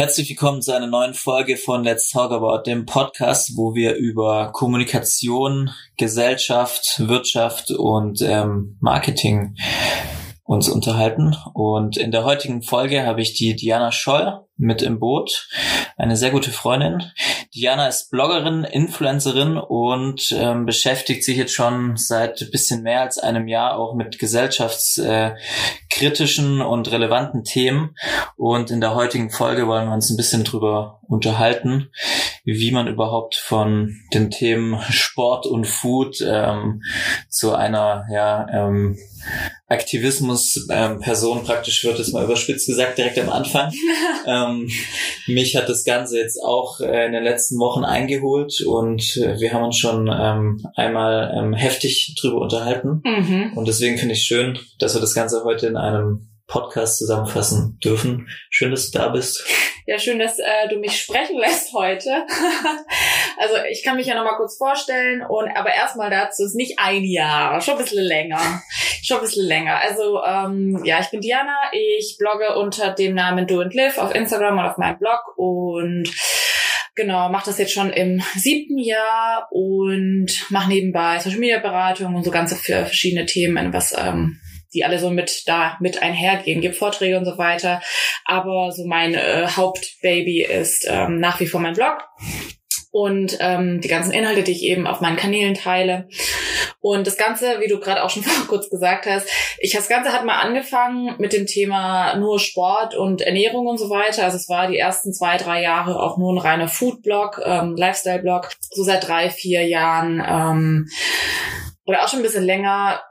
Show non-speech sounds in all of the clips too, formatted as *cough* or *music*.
Herzlich willkommen zu einer neuen Folge von Let's Talk About, dem Podcast, wo wir über Kommunikation, Gesellschaft, Wirtschaft und ähm, Marketing uns unterhalten. Und in der heutigen Folge habe ich die Diana Scholl mit im Boot, eine sehr gute Freundin. Diana ist Bloggerin, Influencerin und ähm, beschäftigt sich jetzt schon seit ein bisschen mehr als einem Jahr auch mit gesellschaftskritischen äh, und relevanten Themen. Und in der heutigen Folge wollen wir uns ein bisschen drüber unterhalten, wie man überhaupt von den Themen Sport und Food ähm, zu einer ja, ähm, Aktivismus-Person ähm, praktisch wird, ist mal überspitzt gesagt, direkt am Anfang. *laughs* ähm, mich hat das Ganze jetzt auch äh, in den letzten Wochen eingeholt und äh, wir haben uns schon ähm, einmal ähm, heftig drüber unterhalten. Mhm. Und deswegen finde ich schön, dass wir das Ganze heute in einem Podcast zusammenfassen dürfen. Schön, dass du da bist. *laughs* Ja, schön, dass äh, du mich sprechen lässt heute. *laughs* also ich kann mich ja nochmal kurz vorstellen und aber erstmal dazu ist nicht ein Jahr, schon ein bisschen länger. schon ein bisschen länger. Also ähm, ja, ich bin Diana, ich blogge unter dem Namen Do and Live auf Instagram und auf meinem Blog und genau, mache das jetzt schon im siebten Jahr und mache nebenbei Social Media Beratung und so ganze für verschiedene Themen, was ähm, die alle so mit da mit einhergehen, gibt Vorträge und so weiter. Aber so mein äh, Hauptbaby ist ähm, nach wie vor mein Blog und ähm, die ganzen Inhalte, die ich eben auf meinen Kanälen teile. Und das Ganze, wie du gerade auch schon *laughs* vor kurz gesagt hast, ich das Ganze hat mal angefangen mit dem Thema nur Sport und Ernährung und so weiter. Also es war die ersten zwei, drei Jahre auch nur ein reiner Food-Blog, ähm, Lifestyle-Blog. So seit drei, vier Jahren ähm, oder auch schon ein bisschen länger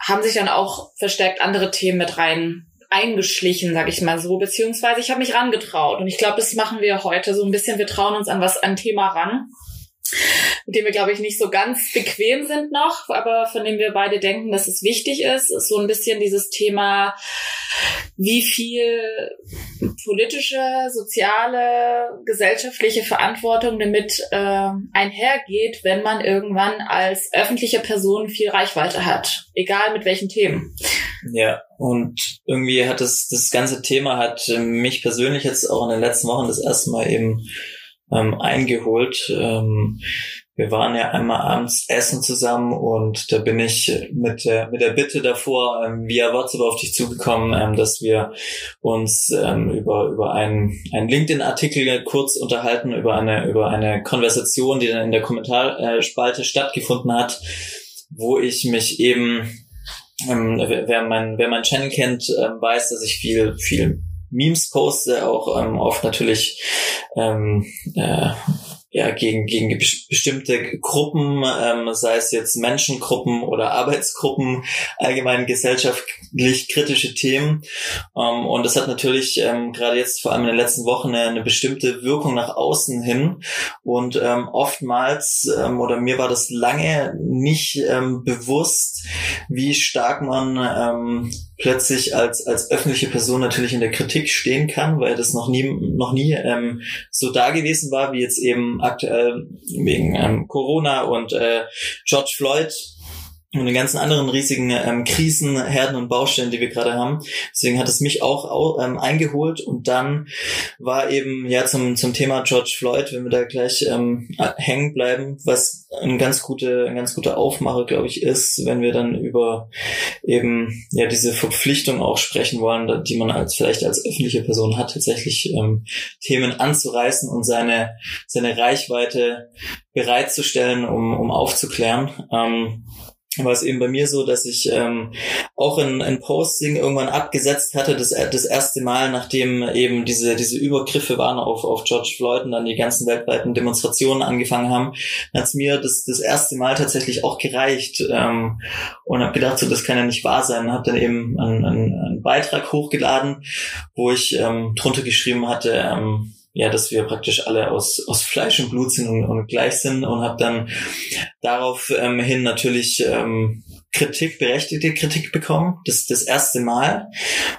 haben sich dann auch verstärkt andere Themen mit rein eingeschlichen, sag ich mal so, beziehungsweise ich habe mich rangetraut und ich glaube, das machen wir heute so ein bisschen. Wir trauen uns an was an Thema ran mit dem wir, glaube ich, nicht so ganz bequem sind noch, aber von dem wir beide denken, dass es wichtig ist, ist so ein bisschen dieses Thema, wie viel politische, soziale, gesellschaftliche Verantwortung damit äh, einhergeht, wenn man irgendwann als öffentliche Person viel Reichweite hat, egal mit welchen Themen. Ja, und irgendwie hat das, das ganze Thema hat mich persönlich jetzt auch in den letzten Wochen das erste Mal eben ähm, eingeholt. Ähm, wir waren ja einmal abends essen zusammen und da bin ich mit der, mit der Bitte davor ähm, via WhatsApp auf dich zugekommen, ähm, dass wir uns ähm, über, über einen, einen LinkedIn-Artikel kurz unterhalten, über eine, über eine Konversation, die dann in der Kommentarspalte stattgefunden hat, wo ich mich eben, ähm, wer, mein, wer mein Channel kennt, ähm, weiß, dass ich viel, viel Memes poste, auch ähm, oft natürlich ähm, äh, ja, gegen, gegen bestimmte Gruppen, ähm, sei es jetzt Menschengruppen oder Arbeitsgruppen, allgemein gesellschaftlich kritische Themen. Ähm, und das hat natürlich ähm, gerade jetzt vor allem in den letzten Wochen eine, eine bestimmte Wirkung nach außen hin. Und ähm, oftmals, ähm, oder mir war das lange nicht ähm, bewusst, wie stark man ähm, plötzlich als, als öffentliche Person natürlich in der Kritik stehen kann, weil das noch nie, noch nie ähm, so da gewesen war, wie jetzt eben aktuell wegen ähm, Corona und äh, George Floyd und den ganzen anderen riesigen ähm, Krisen, Herden und Baustellen, die wir gerade haben. Deswegen hat es mich auch, ähm, eingeholt und dann war eben ja zum zum Thema George Floyd, wenn wir da gleich ähm, hängen bleiben, was ein ganz gute ein ganz guter Aufmacher, glaube ich, ist, wenn wir dann über eben ja diese Verpflichtung auch sprechen wollen, die man als vielleicht als öffentliche Person hat, tatsächlich ähm, Themen anzureißen und seine seine Reichweite bereitzustellen, um um aufzuklären. Ähm, war es eben bei mir so, dass ich ähm, auch ein, ein Posting irgendwann abgesetzt hatte, das, das erste Mal, nachdem eben diese, diese Übergriffe waren auf, auf George Floyd und dann die ganzen weltweiten Demonstrationen angefangen haben, hat es mir das, das erste Mal tatsächlich auch gereicht ähm, und habe gedacht, so das kann ja nicht wahr sein. Habe dann eben einen, einen, einen Beitrag hochgeladen, wo ich ähm, drunter geschrieben hatte, ähm, ja, dass wir praktisch alle aus, aus Fleisch und Blut sind und, und gleich sind und habe dann darauf ähm, natürlich ähm, Kritik, berechtigte Kritik bekommen. Das das erste Mal.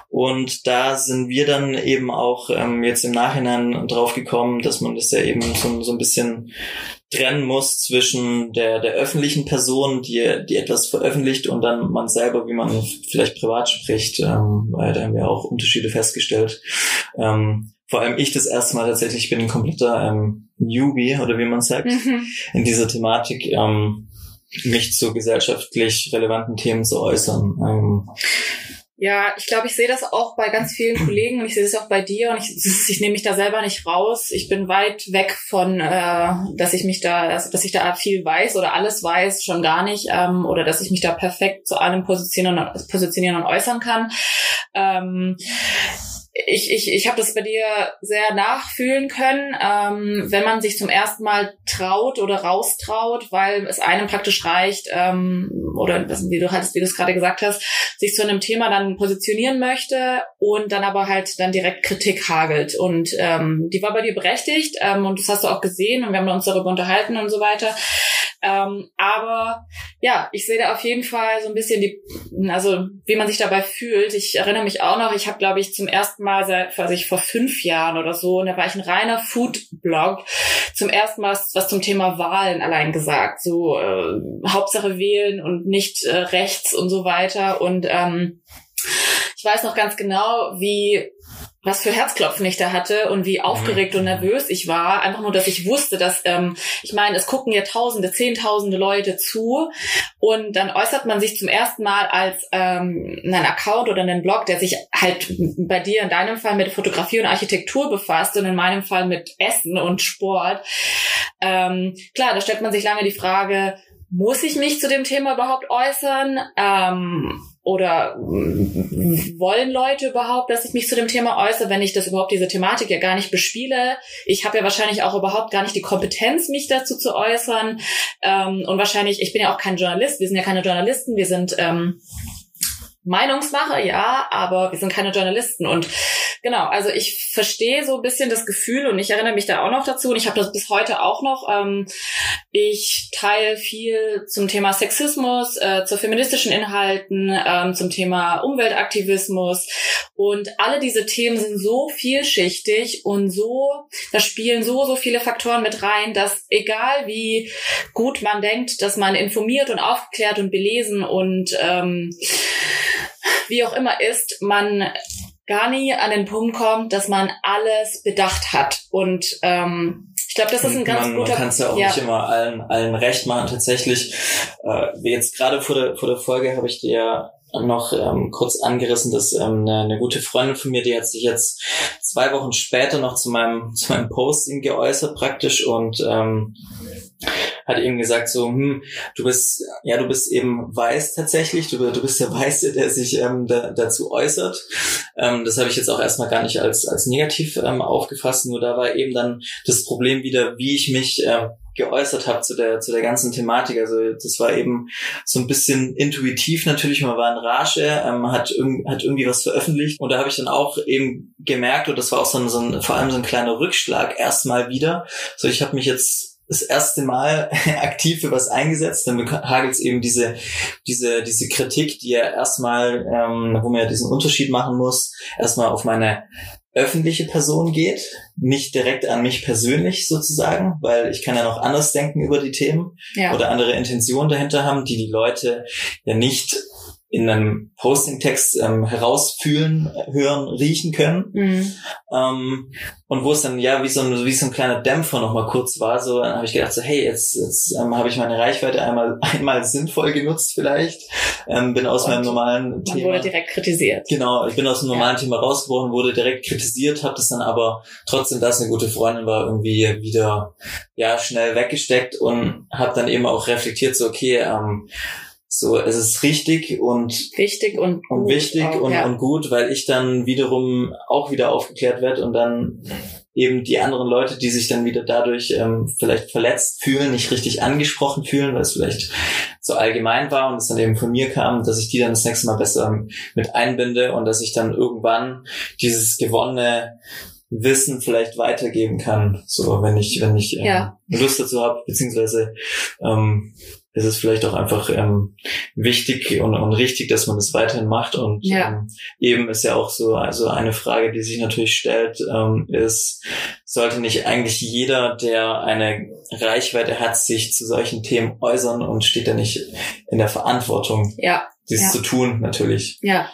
Und da sind wir dann eben auch ähm, jetzt im Nachhinein drauf gekommen, dass man das ja eben so, so ein bisschen trennen muss zwischen der, der öffentlichen Person, die, die etwas veröffentlicht und dann man selber, wie man vielleicht privat spricht, ähm, weil da haben wir auch Unterschiede festgestellt. Ähm, vor allem ich das erste Mal tatsächlich bin ein kompletter ähm, Newbie oder wie man sagt Mhm. in dieser Thematik ähm, mich zu gesellschaftlich relevanten Themen zu äußern. Ähm, Ja, ich glaube, ich sehe das auch bei ganz vielen Kollegen und ich sehe das auch bei dir und ich, ich nehme mich da selber nicht raus. Ich bin weit weg von, äh, dass ich mich da, also, dass ich da viel weiß oder alles weiß, schon gar nicht, ähm, oder dass ich mich da perfekt zu allem positionieren und, positionieren und äußern kann. Ähm, ich, ich, ich habe das bei dir sehr nachfühlen können, ähm, wenn man sich zum ersten Mal traut oder raustraut, weil es einem praktisch reicht, ähm, oder wie du halt, wie du es gerade gesagt hast, sich zu einem Thema dann positionieren möchte und dann aber halt dann direkt Kritik hagelt. Und ähm, die war bei dir berechtigt ähm, und das hast du auch gesehen und wir haben uns darüber unterhalten und so weiter. Ähm, aber ja, ich sehe da auf jeden Fall so ein bisschen die, also wie man sich dabei fühlt. Ich erinnere mich auch noch, ich habe, glaube ich, zum ersten Mal seit, weiß ich, vor fünf Jahren oder so, und da war ich ein reiner Food-Blog, zum ersten Mal was, zum Thema Wahlen allein gesagt. So äh, Hauptsache wählen und nicht äh, rechts und so weiter. Und ähm, ich weiß noch ganz genau, wie was für Herzklopfen ich da hatte und wie aufgeregt und nervös ich war. Einfach nur, dass ich wusste, dass, ähm, ich meine, es gucken ja Tausende, Zehntausende Leute zu und dann äußert man sich zum ersten Mal als ähm, ein Account oder einen Blog, der sich halt bei dir in deinem Fall mit Fotografie und Architektur befasst und in meinem Fall mit Essen und Sport. Ähm, klar, da stellt man sich lange die Frage, muss ich mich zu dem Thema überhaupt äußern? Ähm, oder wollen Leute überhaupt, dass ich mich zu dem Thema äußere, wenn ich das überhaupt diese Thematik ja gar nicht bespiele? Ich habe ja wahrscheinlich auch überhaupt gar nicht die Kompetenz, mich dazu zu äußern. Ähm, und wahrscheinlich, ich bin ja auch kein Journalist, wir sind ja keine Journalisten, wir sind ähm, Meinungsmacher, ja, aber wir sind keine Journalisten. Und genau, also ich verstehe so ein bisschen das Gefühl und ich erinnere mich da auch noch dazu und ich habe das bis heute auch noch. Ähm, ich teile viel zum Thema Sexismus, äh, zu feministischen Inhalten, ähm, zum Thema Umweltaktivismus und alle diese Themen sind so vielschichtig und so, da spielen so, so viele Faktoren mit rein, dass egal wie gut man denkt, dass man informiert und aufgeklärt und belesen und ähm, wie auch immer ist, man gar nie an den Punkt kommt, dass man alles bedacht hat. Und ähm, ich glaube, das ist ein ganz man, guter Man kann es ja auch ja. nicht immer allen, allen recht machen. Tatsächlich, äh, wie jetzt gerade vor der, vor der Folge habe ich dir noch ähm, kurz angerissen, dass ähm, eine, eine gute Freundin von mir, die hat sich jetzt zwei Wochen später noch zu meinem, zu meinem Posting geäußert praktisch und ähm, hat eben gesagt so, hm, du bist, ja, du bist eben weiß tatsächlich, du, du bist der Weiße, der sich ähm, da, dazu äußert. Ähm, das habe ich jetzt auch erstmal gar nicht als, als negativ ähm, aufgefasst, nur da war eben dann das Problem wieder, wie ich mich ähm, geäußert habe zu der, zu der ganzen Thematik. Also das war eben so ein bisschen intuitiv natürlich, man war in Rage, ähm, hat, irg hat irgendwie was veröffentlicht und da habe ich dann auch eben gemerkt, und das war auch so ein, so ein vor allem so ein kleiner Rückschlag erstmal wieder. So, ich habe mich jetzt das erste Mal *laughs* aktiv für was eingesetzt, dann hagelt es eben diese, diese, diese Kritik, die ja erstmal, ähm, wo man ja diesen Unterschied machen muss, erstmal auf meine öffentliche Person geht, nicht direkt an mich persönlich sozusagen, weil ich kann ja noch anders denken über die Themen ja. oder andere Intentionen dahinter haben, die die Leute ja nicht in einem Posting-Text ähm, herausfühlen, hören, riechen können. Mhm. Ähm, und wo es dann ja wie so ein, wie so ein kleiner Dämpfer nochmal kurz war, so dann habe ich gedacht, so hey, jetzt, jetzt ähm, habe ich meine Reichweite einmal *laughs* einmal sinnvoll genutzt vielleicht, ähm, bin aus Und meinem normalen Thema wurde direkt kritisiert. Genau, ich bin aus dem normalen Thema rausgebrochen, wurde direkt kritisiert, habe das dann aber trotzdem, dass eine gute Freundin war, irgendwie wieder ja schnell weggesteckt und habe dann eben auch reflektiert, so okay, ähm, so es ist richtig und Wichtig und und gut wichtig auch, und, ja. und gut, weil ich dann wiederum auch wieder aufgeklärt werde und dann eben die anderen Leute, die sich dann wieder dadurch ähm, vielleicht verletzt fühlen, nicht richtig angesprochen fühlen, weil es vielleicht so allgemein war und es dann eben von mir kam, dass ich die dann das nächste Mal besser mit einbinde und dass ich dann irgendwann dieses gewonnene Wissen vielleicht weitergeben kann, so wenn ich wenn ich ähm, Ja. Lust dazu habe, beziehungsweise ähm, ist es vielleicht auch einfach ähm, wichtig und, und richtig, dass man das weiterhin macht. Und Ja. ähm, eben ist ja auch so, also eine Frage, die sich natürlich stellt, ähm, ist, sollte nicht eigentlich jeder, der eine Reichweite hat, sich zu solchen Themen äußern und steht da nicht in der Verantwortung, Ja, dies Ja. zu tun, natürlich. ja.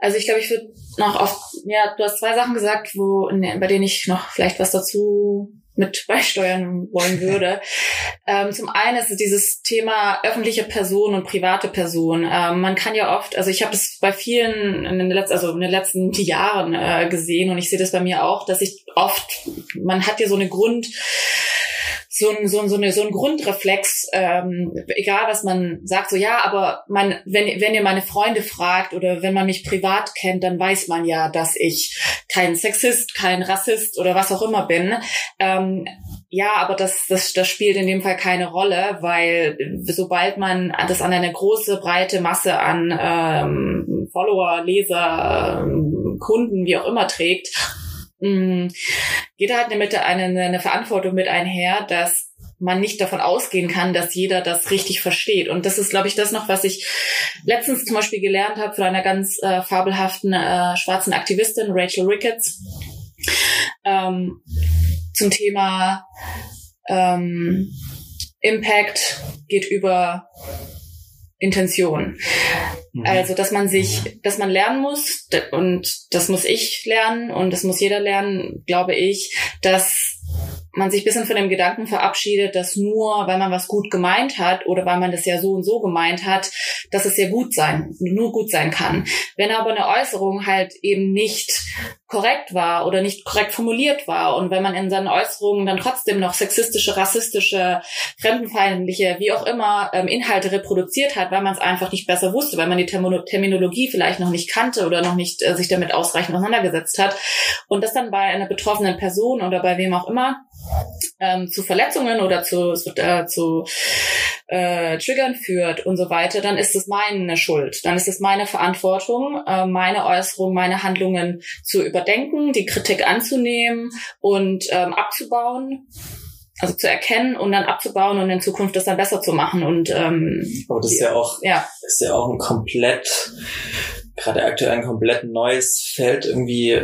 Also ich glaube, ich würde noch auf, ja, du hast zwei Sachen gesagt, wo, ne, bei denen ich noch vielleicht was dazu mit beisteuern wollen würde. *laughs* ähm, zum einen ist es dieses Thema öffentliche Person und private Person. Ähm, man kann ja oft, also ich habe das bei vielen in den letzten, also in den letzten Jahren äh, gesehen und ich sehe das bei mir auch, dass ich oft, man hat ja so eine Grund so ein, so ein, so, eine, so ein Grundreflex, ähm, egal was man sagt, so ja, aber man, wenn, wenn ihr meine Freunde fragt oder wenn man mich privat kennt, dann weiß man ja, dass ich kein Sexist, kein Rassist oder was auch immer bin. Ähm, ja, aber das, das, das spielt in dem Fall keine Rolle, weil sobald man das an eine große, breite Masse an ähm, Follower, Leser, Kunden, wie auch immer trägt, mh, geht halt damit eine, eine Verantwortung mit einher, dass man nicht davon ausgehen kann, dass jeder das richtig versteht. Und das ist, glaube ich, das noch, was ich letztens zum Beispiel gelernt habe von einer ganz äh, fabelhaften äh, schwarzen Aktivistin, Rachel Ricketts, ähm, zum Thema ähm, Impact geht über Intention. Mhm. Also, dass man sich, dass man lernen muss, und das muss ich lernen und das muss jeder lernen, glaube ich, dass man sich bisschen von dem Gedanken verabschiedet, dass nur, weil man was gut gemeint hat oder weil man das ja so und so gemeint hat, dass es ja gut sein, nur gut sein kann. Wenn aber eine Äußerung halt eben nicht korrekt war oder nicht korrekt formuliert war und wenn man in seinen Äußerungen dann trotzdem noch sexistische, rassistische, fremdenfeindliche, wie auch immer ähm, Inhalte reproduziert hat, weil man es einfach nicht besser wusste, weil man die Terminologie vielleicht noch nicht kannte oder noch nicht äh, sich damit ausreichend auseinandergesetzt hat und das dann bei einer betroffenen Person oder bei wem auch immer ähm, zu Verletzungen oder zu, äh, zu äh, Triggern führt und so weiter, dann ist es meine Schuld. Dann ist es meine Verantwortung, äh, meine Äußerungen, meine Handlungen zu überdenken, die Kritik anzunehmen und ähm, abzubauen also zu erkennen und dann abzubauen und in Zukunft das dann besser zu machen und ähm, aber das ist ja auch ja. ist ja auch ein komplett gerade aktuell ein komplett neues Feld irgendwie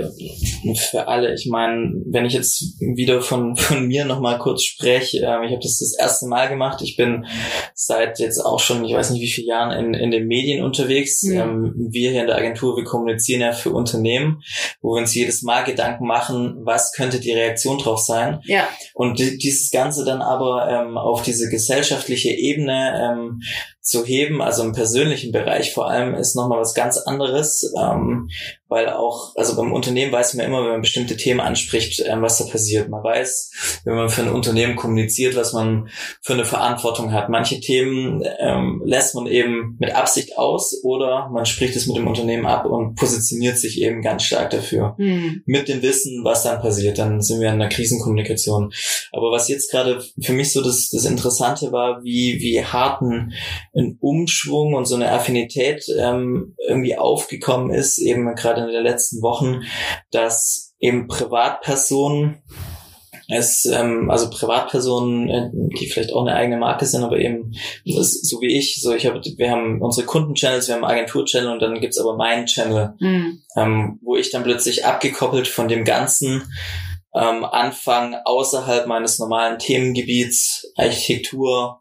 für alle. Ich meine, wenn ich jetzt wieder von, *laughs* von mir nochmal kurz spreche, äh, ich habe das das erste Mal gemacht. Ich bin seit jetzt auch schon, ich weiß nicht wie viele Jahren in, in den Medien unterwegs. Ja. Ähm, wir hier in der Agentur, wir kommunizieren ja für Unternehmen, wo wir uns jedes Mal Gedanken machen, was könnte die Reaktion drauf sein. Ja. Und dieses Ganze dann aber ähm, auf diese gesellschaftliche Ebene ähm, zu heben, also im persönlichen Bereich vor allem, ist nochmal was ganz anderes, ähm, weil auch, also beim Unternehmen weiß man immer, wenn man bestimmte Themen anspricht, ähm, was da passiert. Man weiß, wenn man für ein Unternehmen kommuniziert, was man für eine Verantwortung hat. Manche Themen ähm, lässt man eben mit Absicht aus oder man spricht es mit dem Unternehmen ab und positioniert sich eben ganz stark dafür. Mhm. Mit dem Wissen, was dann passiert. Dann sind wir in einer Krisenkommunikation. Aber was jetzt gerade für mich so das, das Interessante war, wie, wie hart ein, ein Umschwung und so eine Affinität ähm, irgendwie aufgekommen ist, eben gerade in den letzten Wochen, dass eben Privatpersonen es, ähm, also Privatpersonen, äh, die vielleicht auch eine eigene Marke sind, aber eben so wie ich, so ich habe, wir haben unsere Kundenchannels, wir haben Agenturchannel und dann gibt's aber meinen Channel, mhm. ähm, wo ich dann plötzlich abgekoppelt von dem ganzen ähm, Anfang außerhalb meines normalen Themengebiets Architektur,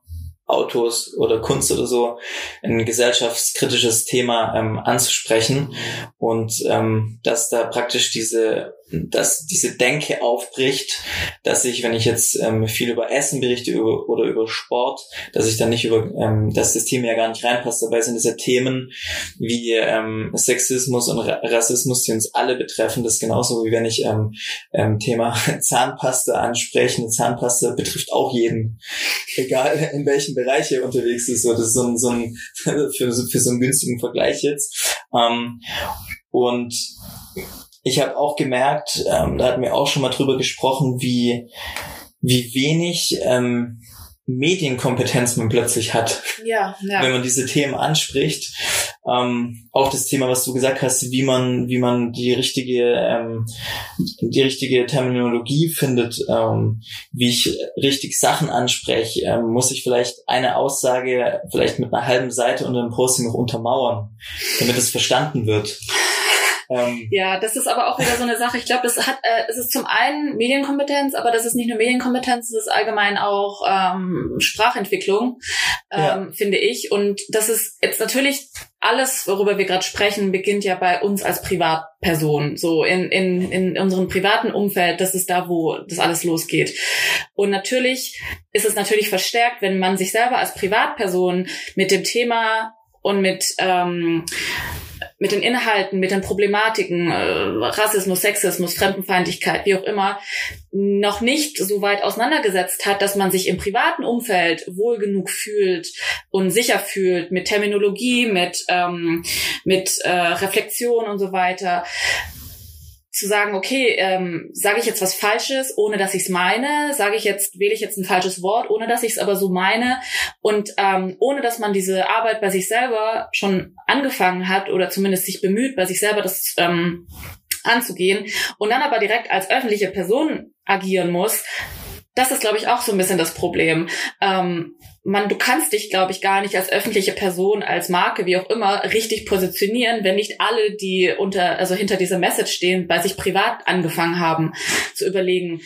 Autos oder Kunst oder so ein gesellschaftskritisches Thema ähm, anzusprechen. Und ähm, dass da praktisch diese dass diese Denke aufbricht, dass ich, wenn ich jetzt ähm, viel über Essen berichte über, oder über Sport, dass ich dann nicht über, ähm, dass das Thema ja gar nicht reinpasst. Dabei sind es ja Themen wie ähm, Sexismus und Rassismus, die uns alle betreffen. Das ist genauso wie wenn ich ähm, ähm, Thema *laughs* Zahnpasta anspreche. Eine Zahnpasta betrifft auch jeden, egal in welchem Bereich er unterwegs ist. So, das ist so ein, so ein *laughs* für, für so einen günstigen Vergleich jetzt. Ähm, und ich habe auch gemerkt, ähm, da hatten wir auch schon mal drüber gesprochen, wie, wie wenig ähm, Medienkompetenz man plötzlich hat, ja, ja. wenn man diese Themen anspricht. Ähm, auch das Thema, was du gesagt hast, wie man, wie man die richtige, ähm, die richtige Terminologie findet, ähm, wie ich richtig Sachen anspreche, ähm, muss ich vielleicht eine Aussage vielleicht mit einer halben Seite unter dem Posting noch untermauern, damit es verstanden wird. Ähm, ja, das ist aber auch wieder so eine Sache. Ich glaube, das hat, äh, es ist zum einen Medienkompetenz, aber das ist nicht nur Medienkompetenz, es ist allgemein auch ähm, Sprachentwicklung, ähm, ja. finde ich. Und das ist jetzt natürlich alles, worüber wir gerade sprechen, beginnt ja bei uns als Privatperson, so in, in, in unserem privaten Umfeld, das ist da, wo das alles losgeht. Und natürlich ist es natürlich verstärkt, wenn man sich selber als Privatperson mit dem Thema und mit ähm, mit den Inhalten, mit den Problematiken, äh, Rassismus, Sexismus, Fremdenfeindlichkeit, wie auch immer, noch nicht so weit auseinandergesetzt hat, dass man sich im privaten Umfeld wohl genug fühlt und sicher fühlt mit Terminologie, mit, ähm, mit äh, Reflexion und so weiter zu sagen, okay, ähm, sage ich jetzt was Falsches, ohne dass ich es meine, sage ich jetzt, wähle ich jetzt ein falsches Wort, ohne dass ich es aber so meine? Und ähm, ohne dass man diese Arbeit bei sich selber schon angefangen hat oder zumindest sich bemüht, bei sich selber das ähm, anzugehen und dann aber direkt als öffentliche Person agieren muss, das ist, glaube ich, auch so ein bisschen das Problem. Ähm, man, du kannst dich, glaube ich, gar nicht als öffentliche Person, als Marke, wie auch immer, richtig positionieren, wenn nicht alle, die unter, also hinter dieser Message stehen, bei sich privat angefangen haben zu überlegen,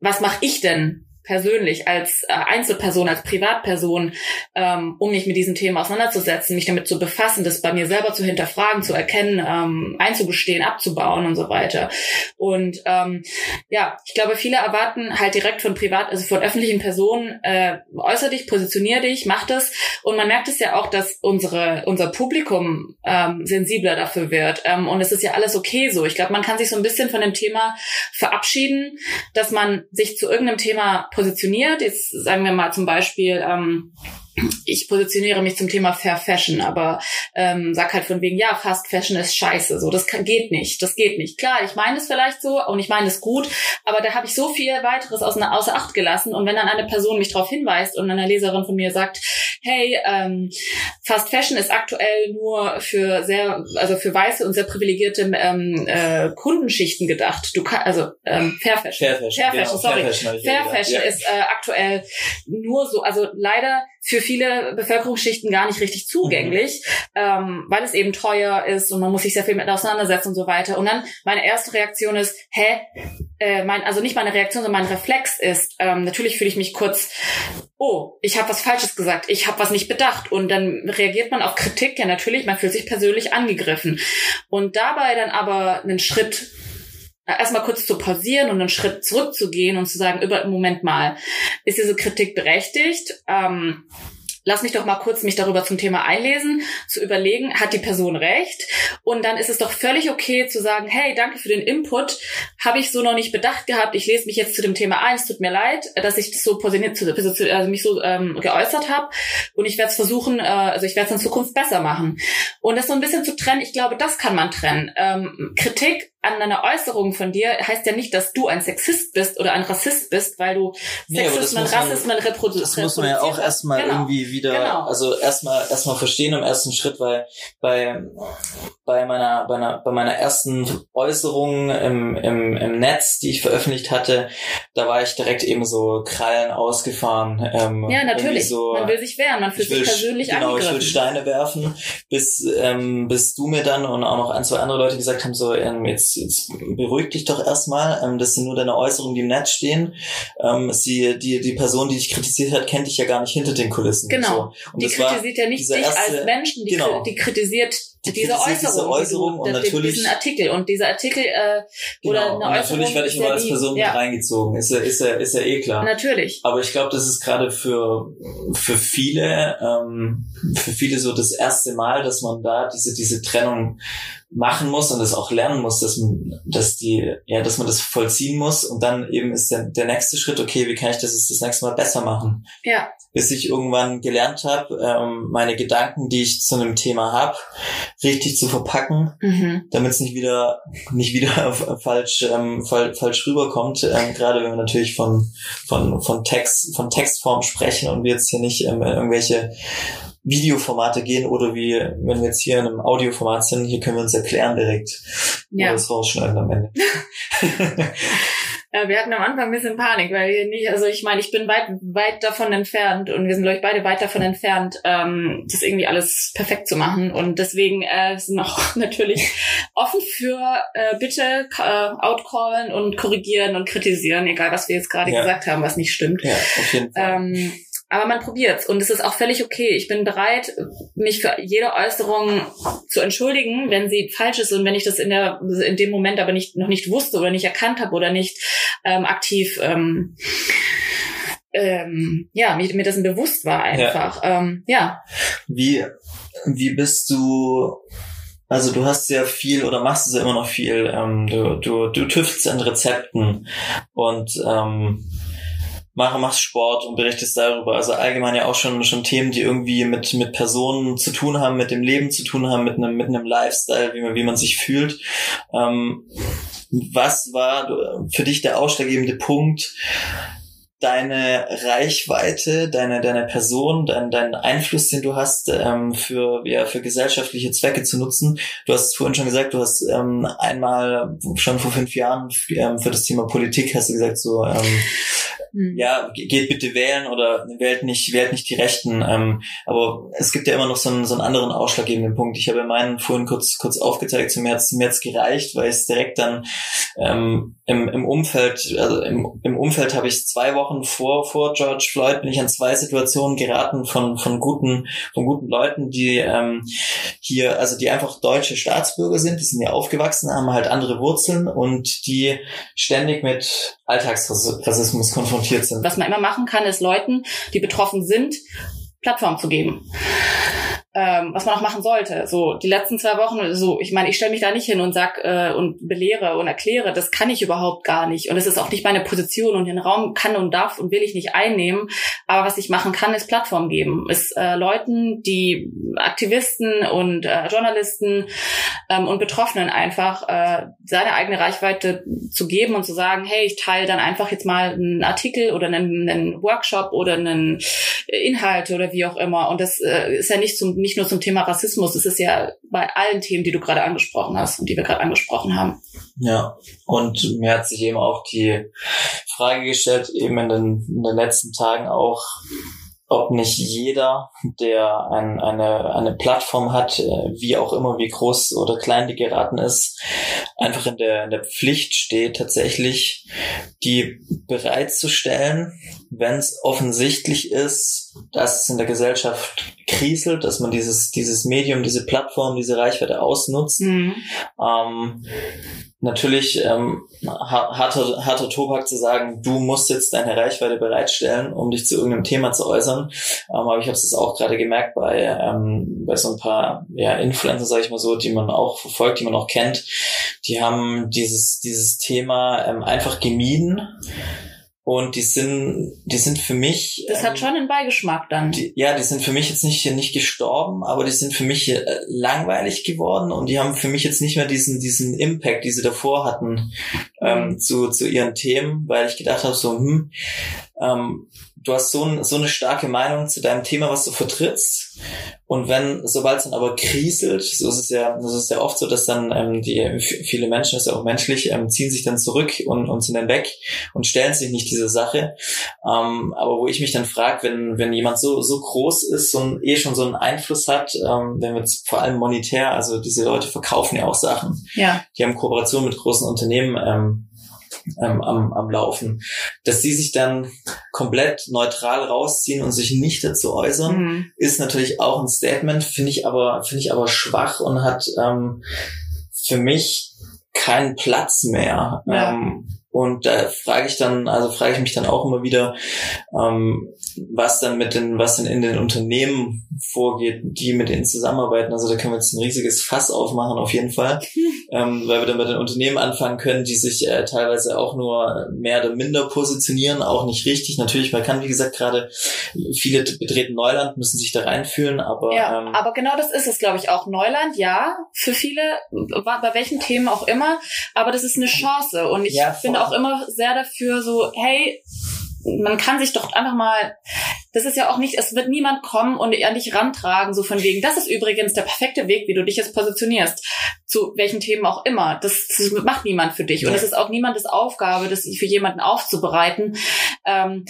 was mache ich denn persönlich, als äh, Einzelperson, als Privatperson, ähm, um mich mit diesem Thema auseinanderzusetzen, mich damit zu befassen, das bei mir selber zu hinterfragen, zu erkennen, ähm, einzugestehen, abzubauen und so weiter. Und ähm, ja, ich glaube, viele erwarten halt direkt von privat, also von öffentlichen Personen, äh, äußer dich, positionier dich, mach das. Und man merkt es ja auch, dass unsere unser Publikum ähm, sensibler dafür wird. Ähm, und es ist ja alles okay so. Ich glaube, man kann sich so ein bisschen von dem Thema verabschieden, dass man sich zu irgendeinem Thema positioniert. Jetzt sagen wir mal zum Beispiel, ähm, ich positioniere mich zum Thema Fair Fashion, aber ähm, sag halt von wegen, ja, Fast Fashion ist scheiße. So, das kann, geht nicht. Das geht nicht. Klar, ich meine es vielleicht so und ich meine es gut, aber da habe ich so viel weiteres aus, außer Acht gelassen. Und wenn dann eine Person mich darauf hinweist und eine Leserin von mir sagt, hey, ähm, Fast Fashion ist aktuell nur für sehr, also für weiße und sehr privilegierte ähm, äh, Kundenschichten gedacht. Du kann, also ähm, Fair Fashion. Fair Fashion, Fair genau, Fashion, sorry. Fair Fashion, Fair Fashion ist äh, aktuell nur so, also leider für viele Bevölkerungsschichten gar nicht richtig zugänglich, Mhm. ähm, weil es eben teuer ist und man muss sich sehr viel mit auseinandersetzen und so weiter. Und dann meine erste Reaktion ist, hä, äh, mein, also nicht meine Reaktion, sondern mein Reflex ist, ähm, natürlich fühle ich mich kurz, oh, ich habe was Falsches gesagt, ich habe was nicht bedacht. Und dann reagiert man auf Kritik, ja natürlich, man fühlt sich persönlich angegriffen. Und dabei dann aber einen Schritt erstmal kurz zu pausieren und einen Schritt zurückzugehen und zu sagen, über Moment mal, ist diese Kritik berechtigt? Ähm, lass mich doch mal kurz mich darüber zum Thema einlesen, zu überlegen, hat die Person recht? Und dann ist es doch völlig okay zu sagen, hey, danke für den Input, habe ich so noch nicht bedacht gehabt, ich lese mich jetzt zu dem Thema ein, es tut mir leid, dass ich so positioniert, also mich so ähm, geäußert habe und ich werde es versuchen, äh, also ich werde es in Zukunft besser machen. Und das so ein bisschen zu trennen, ich glaube, das kann man trennen. Ähm, Kritik an einer Äußerung von dir heißt ja nicht, dass du ein Sexist bist oder ein Rassist bist, weil du Nee, Sexismen, Rassismen reproduzierst. Das muss man ja auch erstmal Genau. irgendwie wieder, Genau. also erstmal erstmal verstehen im ersten Schritt, weil bei bei meiner bei meiner bei meiner ersten Äußerung im, im, im Netz, die ich veröffentlicht hatte, da war ich direkt eben so Krallen ausgefahren. Ähm, Ja, natürlich. So, man will sich wehren, man fühlt will, sich persönlich genau, ich will angegriffen. Steine werfen, bis, ähm, bis du mir dann und auch noch ein, zwei andere Leute gesagt haben, so, ähm, jetzt, jetzt beruhig dich doch erstmal, ähm, das sind nur deine Äußerungen, die im Netz stehen. Ähm, sie, die, die Person, die dich kritisiert hat, kennt dich ja gar nicht hinter den Kulissen. Genau. So. Und die kritisiert ja nicht dich erste- als Menschen, die, genau. die kritisiert diese Äußerung, diese Äußerung und natürlich- diesen Artikel und dieser Artikel äh, genau. oder und eine natürlich Äußerung werde ich ja als Person ja. mit reingezogen. Ist ja, ist ja, ist ja eh klar. Natürlich. Aber ich glaube, das ist gerade für, für viele, ähm, für viele so das erste Mal, dass man da diese, diese Trennung machen muss und das auch lernen muss, dass man, dass die, ja, dass man das vollziehen muss und dann eben ist der, der nächste Schritt, okay, wie kann ich das jetzt das nächste Mal besser machen? Ja, Bis ich irgendwann gelernt habe, ähm, meine Gedanken, die ich zu einem Thema habe, richtig zu verpacken, mhm. damit es nicht wieder nicht wieder *laughs* falsch ähm, fal falsch rüberkommt. Ähm, gerade wenn wir natürlich von von von Text von Textform sprechen und wir jetzt hier nicht ähm, in irgendwelche Videoformate gehen oder wie wenn wir jetzt hier in einem Audioformat sind, hier können wir uns erklären direkt ja. oder das rausschneiden am Ende. *laughs* Ja, wir hatten am Anfang ein bisschen Panik, weil wir nicht, also ich meine, ich bin weit, weit davon entfernt und wir sind, glaube ich, beide weit davon entfernt, ähm, das irgendwie alles perfekt zu machen. Und deswegen äh, sind auch *laughs* natürlich offen für äh, bitte äh, outcallen und korrigieren und kritisieren, egal was wir jetzt gerade Ja. gesagt haben, was nicht stimmt. ja, auf jeden Fall. Ähm, aber man probiert's und es ist auch völlig okay. Ich bin bereit, mich für jede Äußerung zu entschuldigen, wenn sie falsch ist und wenn ich das in der in dem Moment aber nicht noch nicht wusste oder nicht erkannt habe oder nicht ähm, aktiv ähm, ähm, ja, mir, mir dessen bewusst war einfach. Ja. Ähm, ja. Wie, wie bist du, also du hast sehr viel oder machst es ja immer noch viel, ähm, du, du, du tüftst an Rezepten und ähm, mach, machst Sport und berichtest darüber. Also allgemein ja auch schon, schon Themen, die irgendwie mit, mit Personen zu tun haben, mit dem Leben zu tun haben, mit einem, mit einem Lifestyle, wie man, wie man sich fühlt. Ähm, was war für dich der ausschlaggebende Punkt, deine Reichweite, deine, deine Person, dein, deinen Einfluss, den du hast, ähm, für, ja, für gesellschaftliche Zwecke zu nutzen. Du hast vorhin schon gesagt, du hast ähm, einmal schon vor fünf Jahren ähm, für das Thema Politik hast du gesagt, so ähm, mhm. ja, geht bitte wählen oder wählt nicht, wählt nicht die Rechten. Ähm, aber es gibt ja immer noch so einen, so einen anderen ausschlaggebenden Punkt. Ich habe meinen vorhin kurz, kurz aufgezeigt, zu mir hat es gereicht, weil es direkt dann ähm, im, im Umfeld, also im, im Umfeld habe ich zwei Wochen vor, vor George Floyd bin ich an zwei Situationen geraten von, von guten, von guten Leuten, die ähm, hier, also die einfach deutsche Staatsbürger sind, die sind ja aufgewachsen, haben halt andere Wurzeln und die ständig mit Alltagsrassismus konfrontiert sind. Was man immer machen kann, ist Leuten, die betroffen sind, Plattform zu geben ähm, was man auch machen sollte. So die letzten zwei Wochen, so ich meine, ich stelle mich da nicht hin und sag äh, und belehre und erkläre, das kann ich überhaupt gar nicht und es ist auch nicht meine Position und den Raum kann und darf und will ich nicht einnehmen. Aber was ich machen kann, ist Plattform geben, ist äh, Leuten, die Aktivisten und äh, Journalisten ähm, und Betroffenen einfach äh, seine eigene Reichweite zu geben und zu sagen, hey, ich teile dann einfach jetzt mal einen Artikel oder einen, einen Workshop oder einen Inhalt oder wie auch immer und das äh, ist ja nicht zum nicht nur zum Thema Rassismus, es ist ja bei allen Themen, die du gerade angesprochen hast und die wir gerade angesprochen haben. Ja, und mir hat sich eben auch die Frage gestellt, eben in den, in den letzten Tagen auch, ob nicht jeder, der ein, eine, eine Plattform hat, äh, wie auch immer, wie groß oder klein die geraten ist, einfach in der, in der Pflicht steht, tatsächlich die bereitzustellen, wenn es offensichtlich ist, dass es in der Gesellschaft kriselt, dass man dieses, dieses Medium, diese Plattform, diese Reichweite ausnutzt. Mhm. Ähm, natürlich ähm, harter, harter Tobak zu sagen, du musst jetzt deine Reichweite bereitstellen, um dich zu irgendeinem Thema zu äußern. Ähm, aber ich habe es auch gerade gemerkt bei, ähm, bei so ein paar ja, Influencer, sage ich mal so, die man auch verfolgt, die man auch kennt. Die haben dieses, dieses Thema ähm, einfach gemieden und die sind, die sind für mich. Das ähm, hat schon einen Beigeschmack dann. Die, ja, die sind für mich jetzt nicht, nicht gestorben, aber die sind für mich äh, langweilig geworden und die haben für mich jetzt nicht mehr diesen, diesen Impact, die sie davor hatten, ähm, mhm. zu, zu ihren Themen, weil ich gedacht habe, so, hm, ähm, du hast so, ein, so eine starke Meinung zu deinem Thema, was du vertrittst. Und wenn, sobald es dann aber kriselt, so ist es ja, das ist ja oft so, dass dann ähm, die viele Menschen, das ist ja auch menschlich, ähm, ziehen sich dann zurück und, und sind dann weg und stellen sich nicht diese Sache. Ähm, aber wo ich mich dann frage, wenn, wenn jemand so, so groß ist und eh schon so einen Einfluss hat, ähm, wenn wir jetzt vor allem monetär, also diese Leute verkaufen ja auch Sachen. Ja. Die haben Kooperation mit großen Unternehmen, ähm, ähm, am, am Laufen. Dass sie sich dann komplett neutral rausziehen und sich nicht dazu äußern, mhm. ist natürlich auch ein Statement, finde ich aber, finde ich aber schwach und hat ähm, für mich keinen Platz mehr. Ja. Ähm, und da frage ich dann, also frage ich mich dann auch immer wieder, ähm, was dann mit den, was denn in den Unternehmen vorgeht, die mit denen zusammenarbeiten. Also da können wir jetzt ein riesiges Fass aufmachen, auf jeden Fall, *laughs* ähm, weil wir dann mit den Unternehmen anfangen können, die sich äh, teilweise auch nur mehr oder minder positionieren, auch nicht richtig. Natürlich, man kann, wie gesagt, gerade viele betreten Neuland, müssen sich da reinfühlen, aber ja, ähm, aber genau das ist es, glaube ich, auch Neuland, ja, für viele, bei welchen Themen auch immer, aber das ist eine Chance und ich ja, finde auch immer sehr dafür so, hey, man kann sich doch einfach mal, das ist ja auch nicht, es wird niemand kommen und an dich rantragen, so von wegen, das ist übrigens der perfekte Weg, wie du dich jetzt positionierst, zu welchen Themen auch immer. Das, das macht niemand für dich. Und es ist auch niemandes Aufgabe, das für jemanden aufzubereiten. Ähm,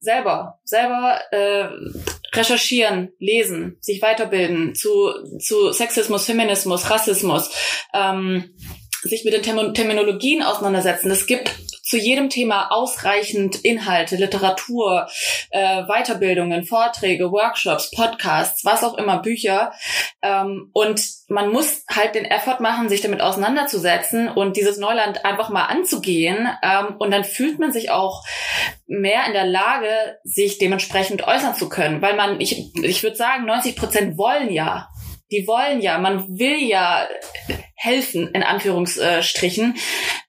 selber, selber äh, recherchieren, lesen, sich weiterbilden zu, zu Sexismus, Feminismus, Rassismus, ähm, sich mit den Terminologien auseinandersetzen. Es gibt zu jedem Thema ausreichend Inhalte, Literatur, äh, Weiterbildungen, Vorträge, Workshops, Podcasts, was auch immer, Bücher. Ähm, und man muss halt den Effort machen, sich damit auseinanderzusetzen und dieses Neuland einfach mal anzugehen. Ähm, und dann fühlt man sich auch mehr in der Lage, sich dementsprechend äußern zu können. Weil man, ich, ich würde sagen, 90 Prozent wollen ja. Die wollen ja, man will ja helfen, in Anführungsstrichen.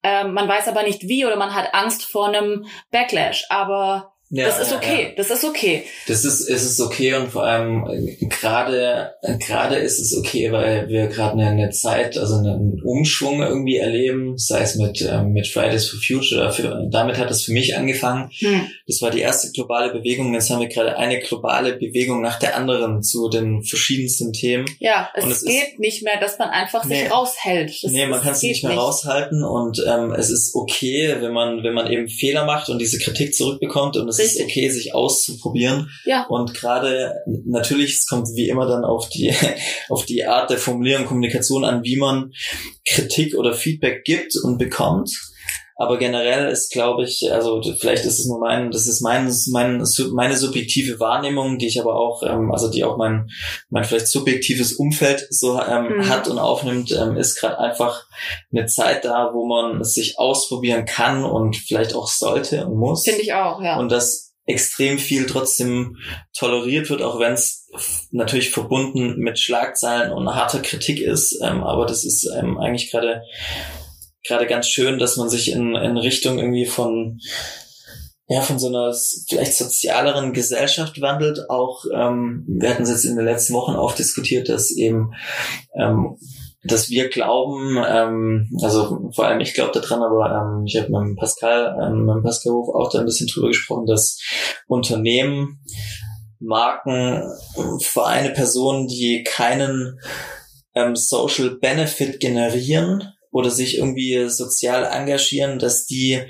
Ähm, man weiß aber nicht wie oder man hat Angst vor einem Backlash. Aber ja, das ist okay, ja. das ist okay. Das ist, es ist okay und vor allem äh, gerade, gerade ist es okay, weil wir gerade eine, eine, Zeit, also einen Umschwung irgendwie erleben, sei es mit, ähm, mit Fridays for Future, dafür, damit hat es für mich angefangen. Hm. Das war die erste globale Bewegung, jetzt haben wir gerade eine globale Bewegung nach der anderen zu den verschiedensten Themen. Ja, es, es geht ist, nicht mehr, dass man einfach nee, sich raushält. Das, nee, man kann es nicht mehr nicht. raushalten und ähm, es ist okay, wenn man, wenn man eben Fehler macht und diese Kritik zurückbekommt und es es ist okay, sich auszuprobieren. Ja. Und gerade natürlich, es kommt wie immer dann auf die, *laughs* auf die Art der Formulierung Kommunikation an, wie man Kritik oder Feedback gibt und bekommt. Aber generell ist, glaube ich, also vielleicht ist es nur mein, das ist mein, mein, meine subjektive Wahrnehmung, die ich aber auch, ähm, also die auch mein, mein vielleicht subjektives Umfeld so ähm, mhm. hat und aufnimmt, ähm, ist gerade einfach eine Zeit da, wo man sich ausprobieren kann und vielleicht auch sollte und muss. Finde ich auch, ja. Und das extrem viel trotzdem toleriert wird, auch wenn es natürlich verbunden mit Schlagzeilen und harter Kritik ist. Ähm, aber das ist ähm, eigentlich gerade gerade ganz schön, dass man sich in, in Richtung irgendwie von ja, von so einer vielleicht sozialeren Gesellschaft wandelt. Auch ähm, wir hatten es jetzt in den letzten Wochen oft diskutiert, dass eben ähm, dass wir glauben, ähm, also vor allem ich glaube daran, aber ähm, ich habe mit Pascal, ähm, mit Pascal Hof auch da ein bisschen drüber gesprochen, dass Unternehmen, Marken, Vereine, Personen, die keinen ähm, Social Benefit generieren, oder sich irgendwie sozial engagieren, dass die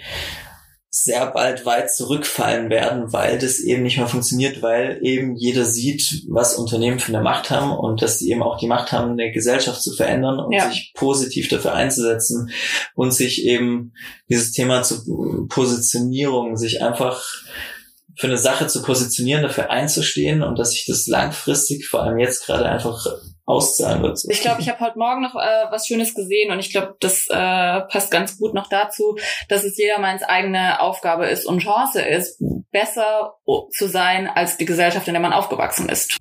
sehr bald weit zurückfallen werden, weil das eben nicht mehr funktioniert, weil eben jeder sieht, was Unternehmen für eine Macht haben und dass sie eben auch die Macht haben, eine Gesellschaft zu verändern und ja. sich positiv dafür einzusetzen und sich eben dieses Thema zur Positionierung, sich einfach für eine Sache zu positionieren, dafür einzustehen und dass sich das langfristig, vor allem jetzt gerade einfach auszahlen wird. Ich glaube, ich habe heute Morgen noch äh, was Schönes gesehen und ich glaube, das äh, passt ganz gut noch dazu, dass es jedermanns eigene Aufgabe ist und Chance ist, besser zu sein als die Gesellschaft, in der man aufgewachsen ist.